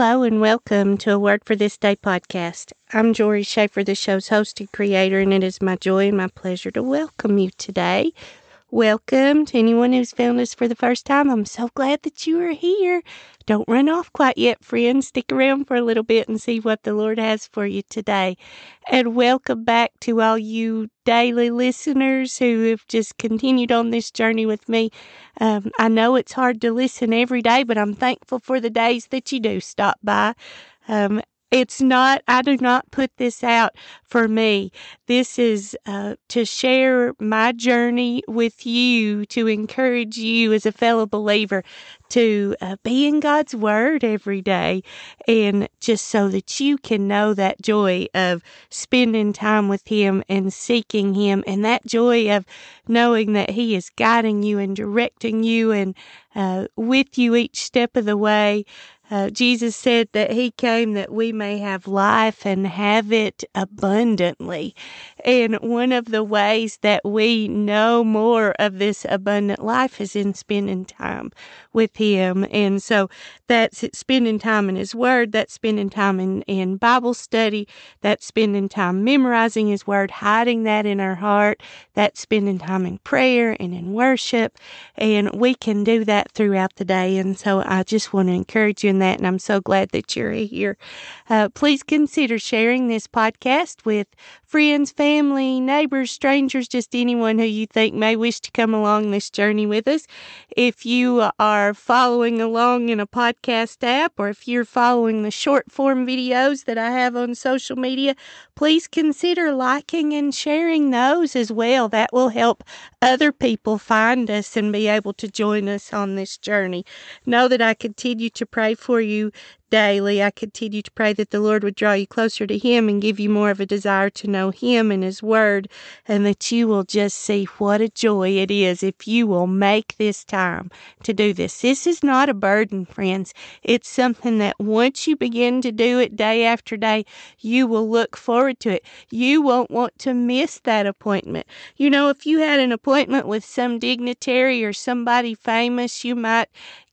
Hello and welcome to a Word for This Day podcast. I'm Jori Shaffer, the show's host and creator, and it is my joy and my pleasure to welcome you today. Welcome to anyone who's found us for the first time. I'm so glad that you are here. Don't run off quite yet, friends. Stick around for a little bit and see what the Lord has for you today. And welcome back to all you daily listeners who have just continued on this journey with me. Um, I know it's hard to listen every day, but I'm thankful for the days that you do stop by. Um, it's not, I do not put this out for me. This is uh, to share my journey with you, to encourage you as a fellow believer to uh, be in God's Word every day, and just so that you can know that joy of spending time with Him and seeking Him, and that joy of knowing that He is guiding you and directing you and uh, with you each step of the way. Uh, Jesus said that He came that we may have life and have it abundantly. And one of the ways that we know more of this abundant life is in spending time with Him. And so that's spending time in His Word, that's spending time in, in Bible study, that's spending time memorizing His Word, hiding that in our heart, that's spending time in prayer and in worship. And we can do that throughout the day. And so I just want to encourage you that. And I'm so glad that you're here. Uh, please consider sharing this podcast with friends, family, neighbors, strangers, just anyone who you think may wish to come along this journey with us. If you are following along in a podcast app or if you're following the short form videos that I have on social media, please consider liking and sharing those as well. That will help other people find us and be able to join us on this journey. Know that I continue to pray for you daily. I continue to pray that the Lord would draw you closer to Him and give you more of a desire to know Him and His Word, and that you will just see what a joy it is if you will make this time to do this. This is not a burden, friends. It's something that once you begin to do it day after day, you will look forward to it. You won't want to miss that appointment. You know, if you had an appointment with some dignitary or somebody famous, you might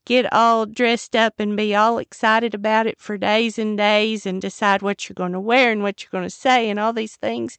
get all dressed up and be all excited about it for days and days and decide what you're going to wear and what you're going to say and all these things.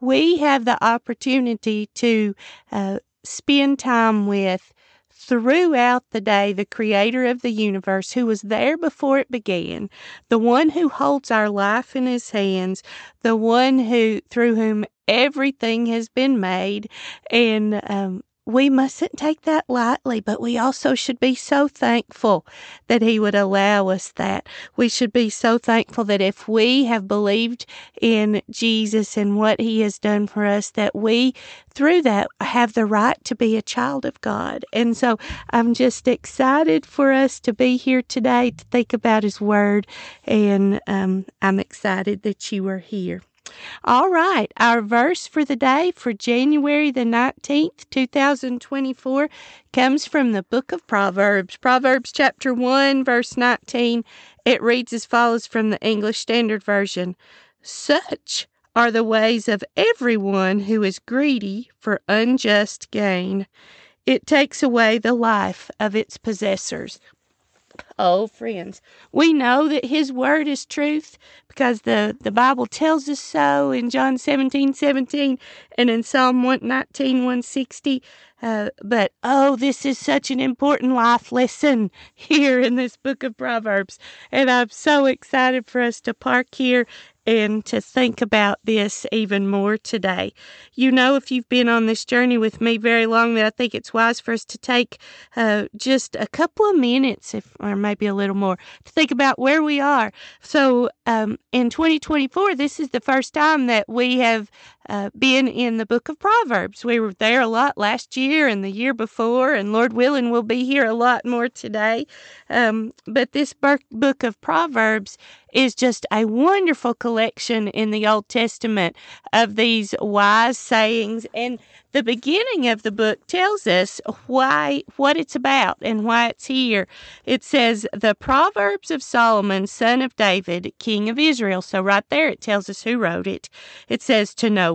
We have the opportunity to uh, spend time with throughout the day the creator of the universe who was there before it began, the one who holds our life in his hands, the one who through whom everything has been made and um, we mustn't take that lightly, but we also should be so thankful that He would allow us that. We should be so thankful that if we have believed in Jesus and what He has done for us, that we, through that, have the right to be a child of God. And so I'm just excited for us to be here today to think about His Word, and um, I'm excited that you are here. All right, our verse for the day for January the 19th, 2024 comes from the book of Proverbs. Proverbs chapter 1, verse 19. It reads as follows from the English Standard Version Such are the ways of everyone who is greedy for unjust gain. It takes away the life of its possessors. Oh, friends, we know that His Word is truth because the, the Bible tells us so in John 17 17 and in Psalm 119 160. Uh, but oh, this is such an important life lesson here in this book of Proverbs. And I'm so excited for us to park here and to think about this even more today. You know, if you've been on this journey with me very long, that I think it's wise for us to take uh, just a couple of minutes, if or maybe a little more, to think about where we are. So, um, in 2024, this is the first time that we have uh, been in the book of Proverbs. We were there a lot last year and the year before, and Lord willing, we'll be here a lot more today. Um, but this book of Proverbs is just a wonderful collection in the Old Testament of these wise sayings. And the beginning of the book tells us why, what it's about and why it's here. It says, The Proverbs of Solomon, son of David, king of Israel. So right there it tells us who wrote it. It says, To know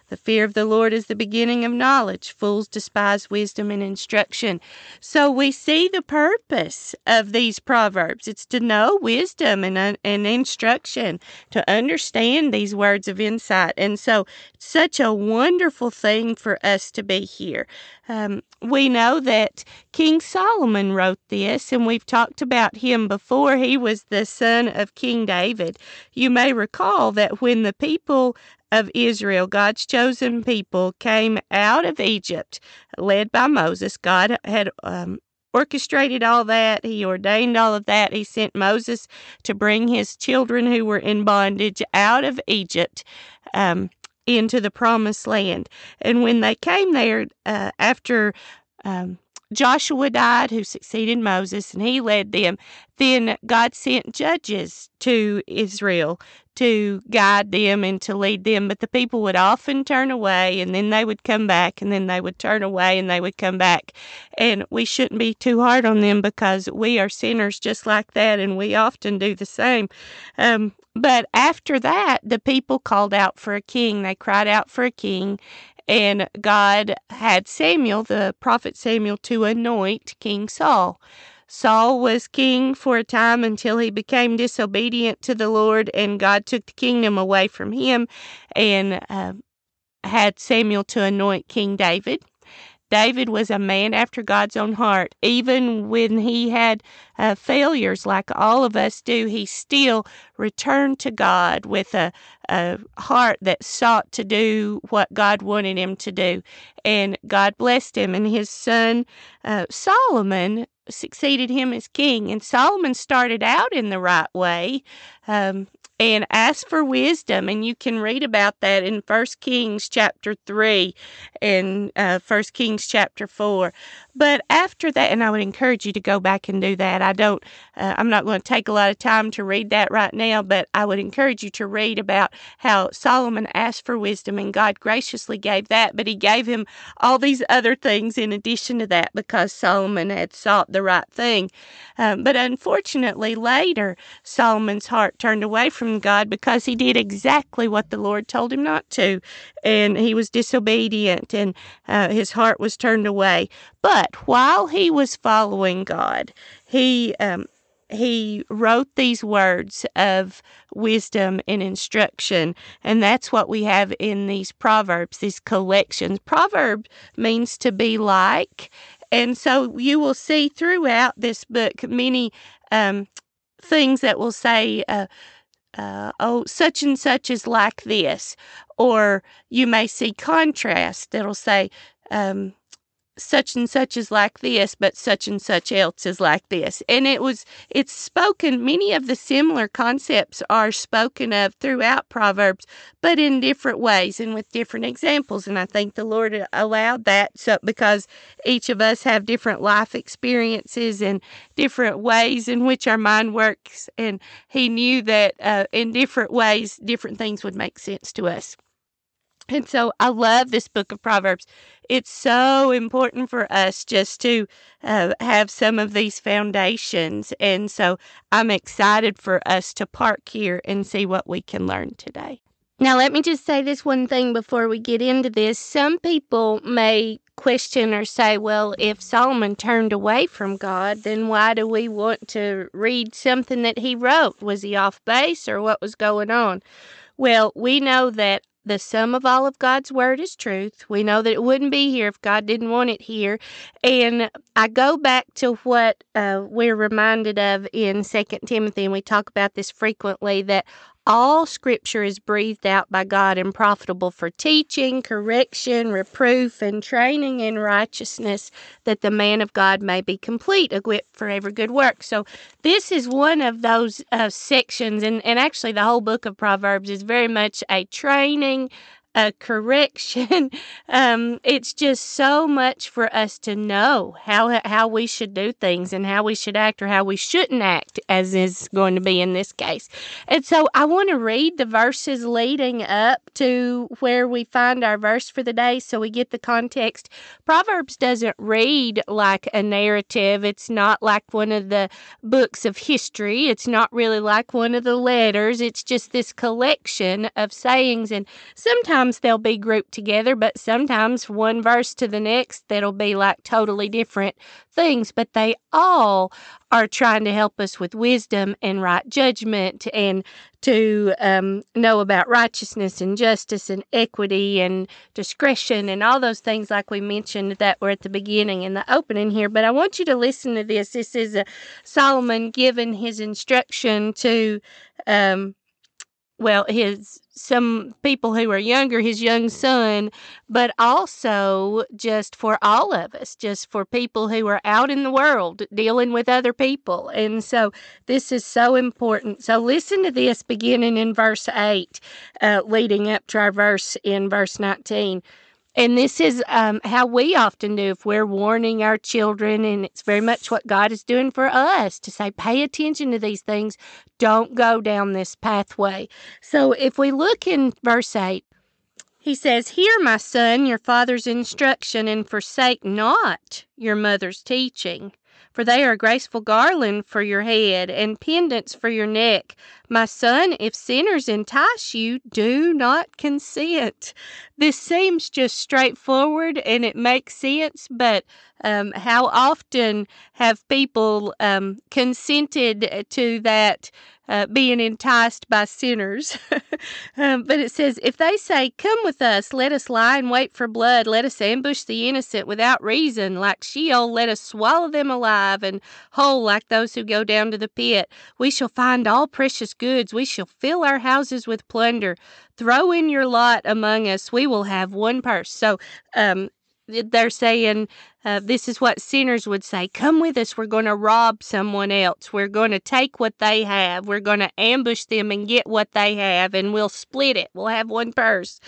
The fear of the Lord is the beginning of knowledge. Fools despise wisdom and instruction. So we see the purpose of these proverbs. It's to know wisdom and, uh, and instruction, to understand these words of insight. And so, such a wonderful thing for us to be here. Um, we know that King Solomon wrote this, and we've talked about him before. He was the son of King David. You may recall that when the people of Israel, God's chosen people, came out of Egypt, led by Moses. God had um, orchestrated all that. He ordained all of that. He sent Moses to bring his children who were in bondage out of Egypt. Um, into the promised land. And when they came there uh, after um, Joshua died, who succeeded Moses, and he led them. Then God sent judges to Israel to guide them and to lead them. But the people would often turn away, and then they would come back, and then they would turn away, and they would come back. And we shouldn't be too hard on them because we are sinners just like that, and we often do the same. Um, but after that, the people called out for a king. They cried out for a king, and God had Samuel, the prophet Samuel, to anoint King Saul. Saul was king for a time until he became disobedient to the Lord, and God took the kingdom away from him and uh, had Samuel to anoint King David. David was a man after God's own heart. Even when he had uh, failures, like all of us do, he still returned to God with a, a heart that sought to do what God wanted him to do. And God blessed him. And his son uh, Solomon succeeded him as king. And Solomon started out in the right way. Um, and ask for wisdom and you can read about that in First Kings chapter 3 and uh, First Kings chapter 4 but after that and I would encourage you to go back and do that I don't uh, I'm not going to take a lot of time to read that right now but I would encourage you to read about how Solomon asked for wisdom and God graciously gave that but he gave him all these other things in addition to that because Solomon had sought the right thing um, but unfortunately later Solomon's heart turned away from from God because he did exactly what the Lord told him not to. And he was disobedient and uh, his heart was turned away. But while he was following God, he. Um, he wrote these words of wisdom and instruction. And that's what we have in these proverbs, these collections. Proverb means to be like. And so you will see throughout this book many um, things that will say, uh, uh, oh, such and such is like this. Or you may see contrast It'll say, um, such and such is like this, but such and such else is like this. And it was, it's spoken, many of the similar concepts are spoken of throughout Proverbs, but in different ways and with different examples. And I think the Lord allowed that so because each of us have different life experiences and different ways in which our mind works. And He knew that uh, in different ways, different things would make sense to us. And so I love this book of Proverbs. It's so important for us just to uh, have some of these foundations. And so I'm excited for us to park here and see what we can learn today. Now, let me just say this one thing before we get into this. Some people may question or say, well, if Solomon turned away from God, then why do we want to read something that he wrote? Was he off base or what was going on? Well, we know that the sum of all of God's word is truth. We know that it wouldn't be here if God didn't want it here. And I go back to what uh, we're reminded of in Second Timothy, and we talk about this frequently that all scripture is breathed out by God and profitable for teaching, correction, reproof, and training in righteousness, that the man of God may be complete, equipped for every good work. So, this is one of those uh, sections, and, and actually, the whole book of Proverbs is very much a training a correction. um, it's just so much for us to know how how we should do things and how we should act or how we shouldn't act, as is going to be in this case. And so I want to read the verses leading up to where we find our verse for the day, so we get the context. Proverbs doesn't read like a narrative. It's not like one of the books of history. It's not really like one of the letters. It's just this collection of sayings and sometimes sometimes they'll be grouped together, but sometimes one verse to the next, that'll be like totally different things. But they all are trying to help us with wisdom and right judgment and to um, know about righteousness and justice and equity and discretion and all those things, like we mentioned that were at the beginning in the opening here. But I want you to listen to this. This is Solomon giving his instruction to. Um, well, his some people who are younger, his young son, but also just for all of us, just for people who are out in the world dealing with other people. And so this is so important. So listen to this beginning in verse 8, uh, leading up to our verse in verse 19. And this is um, how we often do if we're warning our children, and it's very much what God is doing for us to say, pay attention to these things. Don't go down this pathway. So if we look in verse 8, he says, Hear, my son, your father's instruction, and forsake not your mother's teaching for they are a graceful garland for your head and pendants for your neck. My son, if sinners entice you, do not consent. This seems just straightforward and it makes sense, but um, how often have people um, consented to that uh, being enticed by sinners. um, but it says, if they say, Come with us, let us lie and wait for blood, let us ambush the innocent without reason, like Sheol, let us swallow them alive and whole, like those who go down to the pit. We shall find all precious goods, we shall fill our houses with plunder. Throw in your lot among us, we will have one purse. So, um, they're saying uh, this is what sinners would say come with us we're going to rob someone else. We're going to take what they have we're going to ambush them and get what they have and we'll split it. We'll have one purse.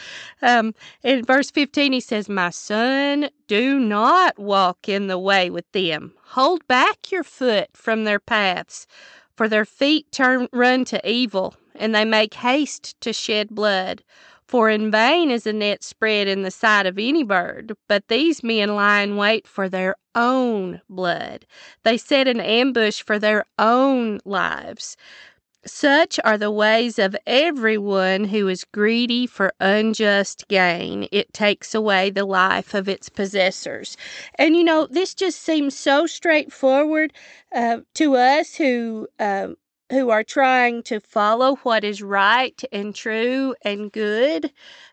Um, in verse 15 he says my son do not walk in the way with them. Hold back your foot from their paths for their feet turn run to evil and they make haste to shed blood for in vain is a net spread in the sight of any bird, but these men lie in wait for their own blood. They set an ambush for their own lives. Such are the ways of everyone who is greedy for unjust gain. It takes away the life of its possessors. And you know, this just seems so straightforward uh, to us who uh, who are trying to follow what is right and true and good.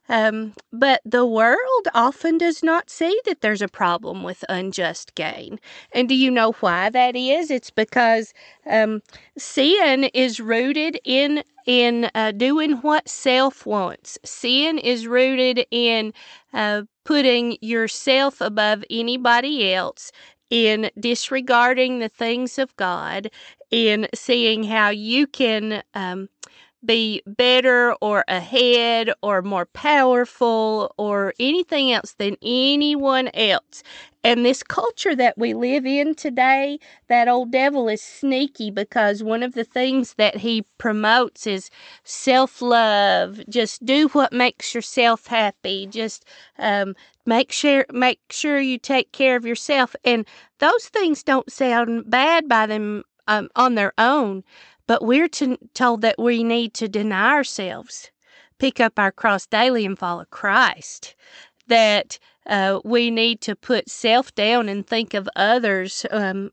Um, but the world often does not see that there's a problem with unjust gain. And do you know why that is? It's because um, sin is rooted in in uh, doing what self wants. Sin is rooted in uh, putting yourself above anybody else in disregarding the things of God, in seeing how you can um, be better or ahead or more powerful or anything else than anyone else. And this culture that we live in today, that old devil is sneaky because one of the things that he promotes is self love. Just do what makes yourself happy. Just um, make sure make sure you take care of yourself. And those things don't sound bad by them um, on their own, but we're to, told that we need to deny ourselves, pick up our cross daily, and follow Christ. That uh, we need to put self down and think of others um,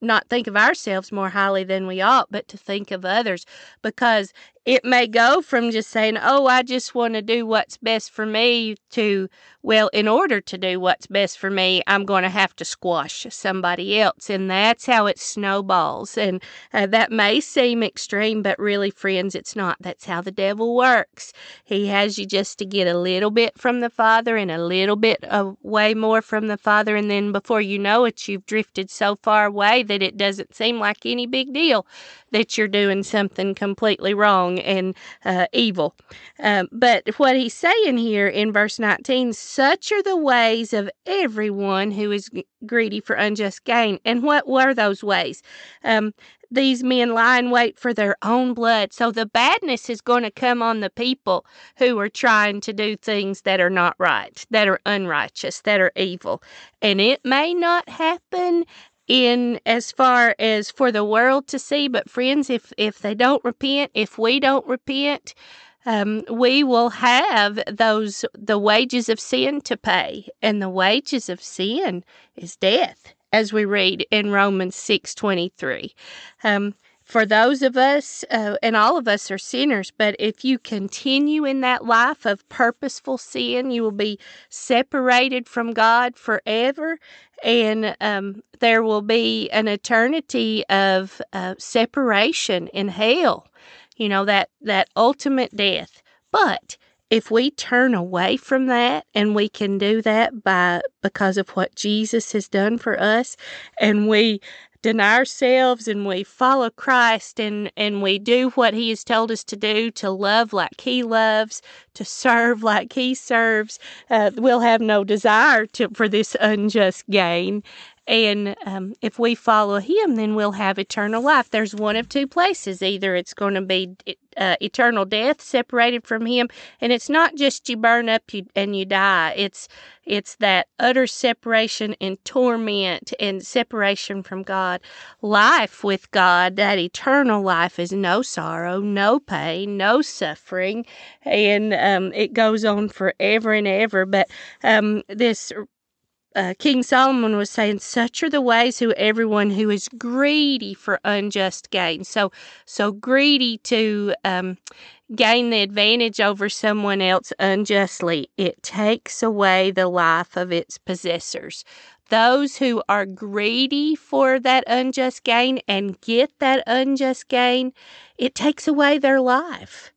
not think of ourselves more highly than we ought, but to think of others because it may go from just saying, Oh, I just want to do what's best for me to, well, in order to do what's best for me, I'm going to have to squash somebody else. And that's how it snowballs. And uh, that may seem extreme, but really, friends, it's not. That's how the devil works. He has you just to get a little bit from the Father and a little bit away more from the Father. And then before you know it, you've drifted so far away that it doesn't seem like any big deal that you're doing something completely wrong and uh, evil. Um, but what he's saying here in verse 19 such are the ways of everyone who is greedy for unjust gain. And what were those ways? Um, these men lie in wait for their own blood. So the badness is going to come on the people who are trying to do things that are not right, that are unrighteous, that are evil. And it may not happen in as far as for the world to see, but friends, if if they don't repent, if we don't repent, um, we will have those the wages of sin to pay, and the wages of sin is death as we read in Romans 6:23. Um, for those of us, uh, and all of us are sinners, but if you continue in that life of purposeful sin, you will be separated from God forever, and um, there will be an eternity of uh, separation in hell. You know that that ultimate death. But if we turn away from that and we can do that by because of what Jesus has done for us and we deny ourselves and we follow Christ and and we do what he has told us to do to love like he loves to serve like he serves uh, we'll have no desire to for this unjust gain and um, if we follow him, then we'll have eternal life. There's one of two places. Either it's going to be uh, eternal death, separated from him, and it's not just you burn up you, and you die. It's it's that utter separation and torment and separation from God. Life with God, that eternal life, is no sorrow, no pain, no suffering, and um, it goes on forever and ever. But um, this uh, King Solomon was saying, "Such are the ways who everyone who is greedy for unjust gain." So, so greedy to um, gain the advantage over someone else unjustly. It takes away the life of its possessors. Those who are greedy for that unjust gain and get that unjust gain, it takes away their life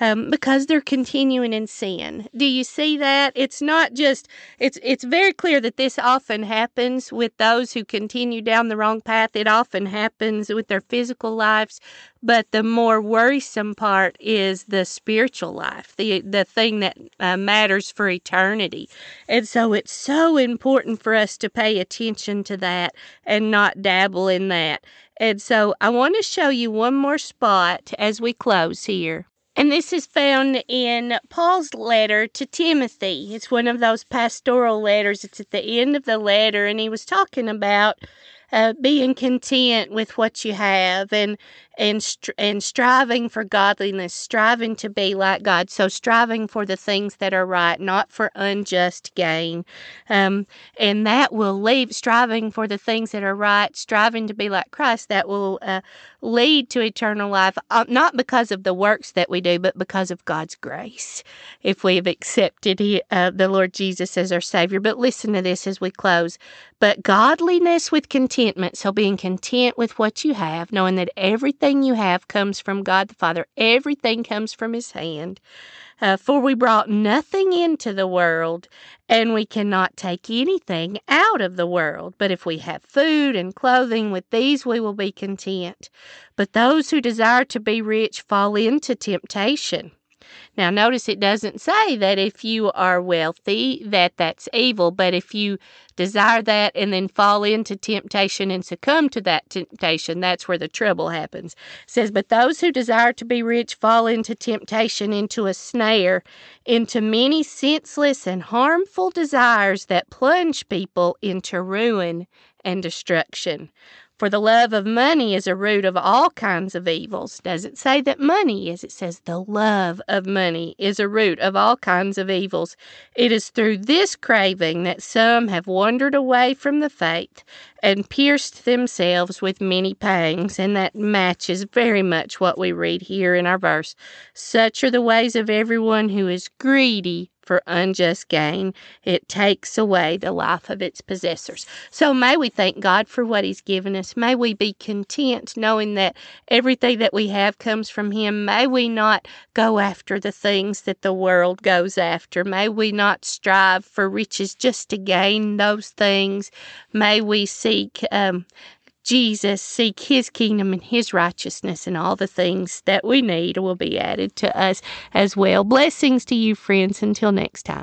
um, because they're continuing in sin. Do you see that? It's not just it's it's very clear that this often happens with those who continue down the wrong path. It often happens with their physical lives, but the more worrisome part is the spiritual life, the the thing that uh, matters for eternity. And so it's so important for us to pay attention to that and not dabble in that. And so I want to show you one more spot as we close here. And this is found in Paul's letter to Timothy. It's one of those pastoral letters. It's at the end of the letter, and he was talking about uh, being content with what you have and and str- and striving for godliness, striving to be like God. So striving for the things that are right, not for unjust gain, um, and that will lead striving for the things that are right, striving to be like Christ. That will uh, lead to eternal life, uh, not because of the works that we do, but because of God's grace. If we have accepted he, uh, the Lord Jesus as our Savior. But listen to this as we close. But godliness with contentment, so being content with what you have, knowing that everything everything you have comes from God the Father. Everything comes from His hand. Uh, for we brought nothing into the world, and we cannot take anything out of the world. But if we have food and clothing, with these we will be content. But those who desire to be rich fall into temptation now, notice it doesn't say that if you are wealthy that that's evil, but if you desire that and then fall into temptation and succumb to that temptation, that's where the trouble happens. It says, But those who desire to be rich fall into temptation, into a snare, into many senseless and harmful desires that plunge people into ruin and destruction. For the love of money is a root of all kinds of evils. Doesn't say that money is, it says the love of money is a root of all kinds of evils. It is through this craving that some have wandered away from the faith and pierced themselves with many pangs. And that matches very much what we read here in our verse. Such are the ways of everyone who is greedy for unjust gain. It takes away the life of its possessors. So may we thank God for what He's given us. May we be content knowing that everything that we have comes from Him. May we not go after the things that the world goes after. May we not strive for riches just to gain those things. May we seek um, Jesus, seek his kingdom and his righteousness, and all the things that we need will be added to us as well. Blessings to you, friends. Until next time.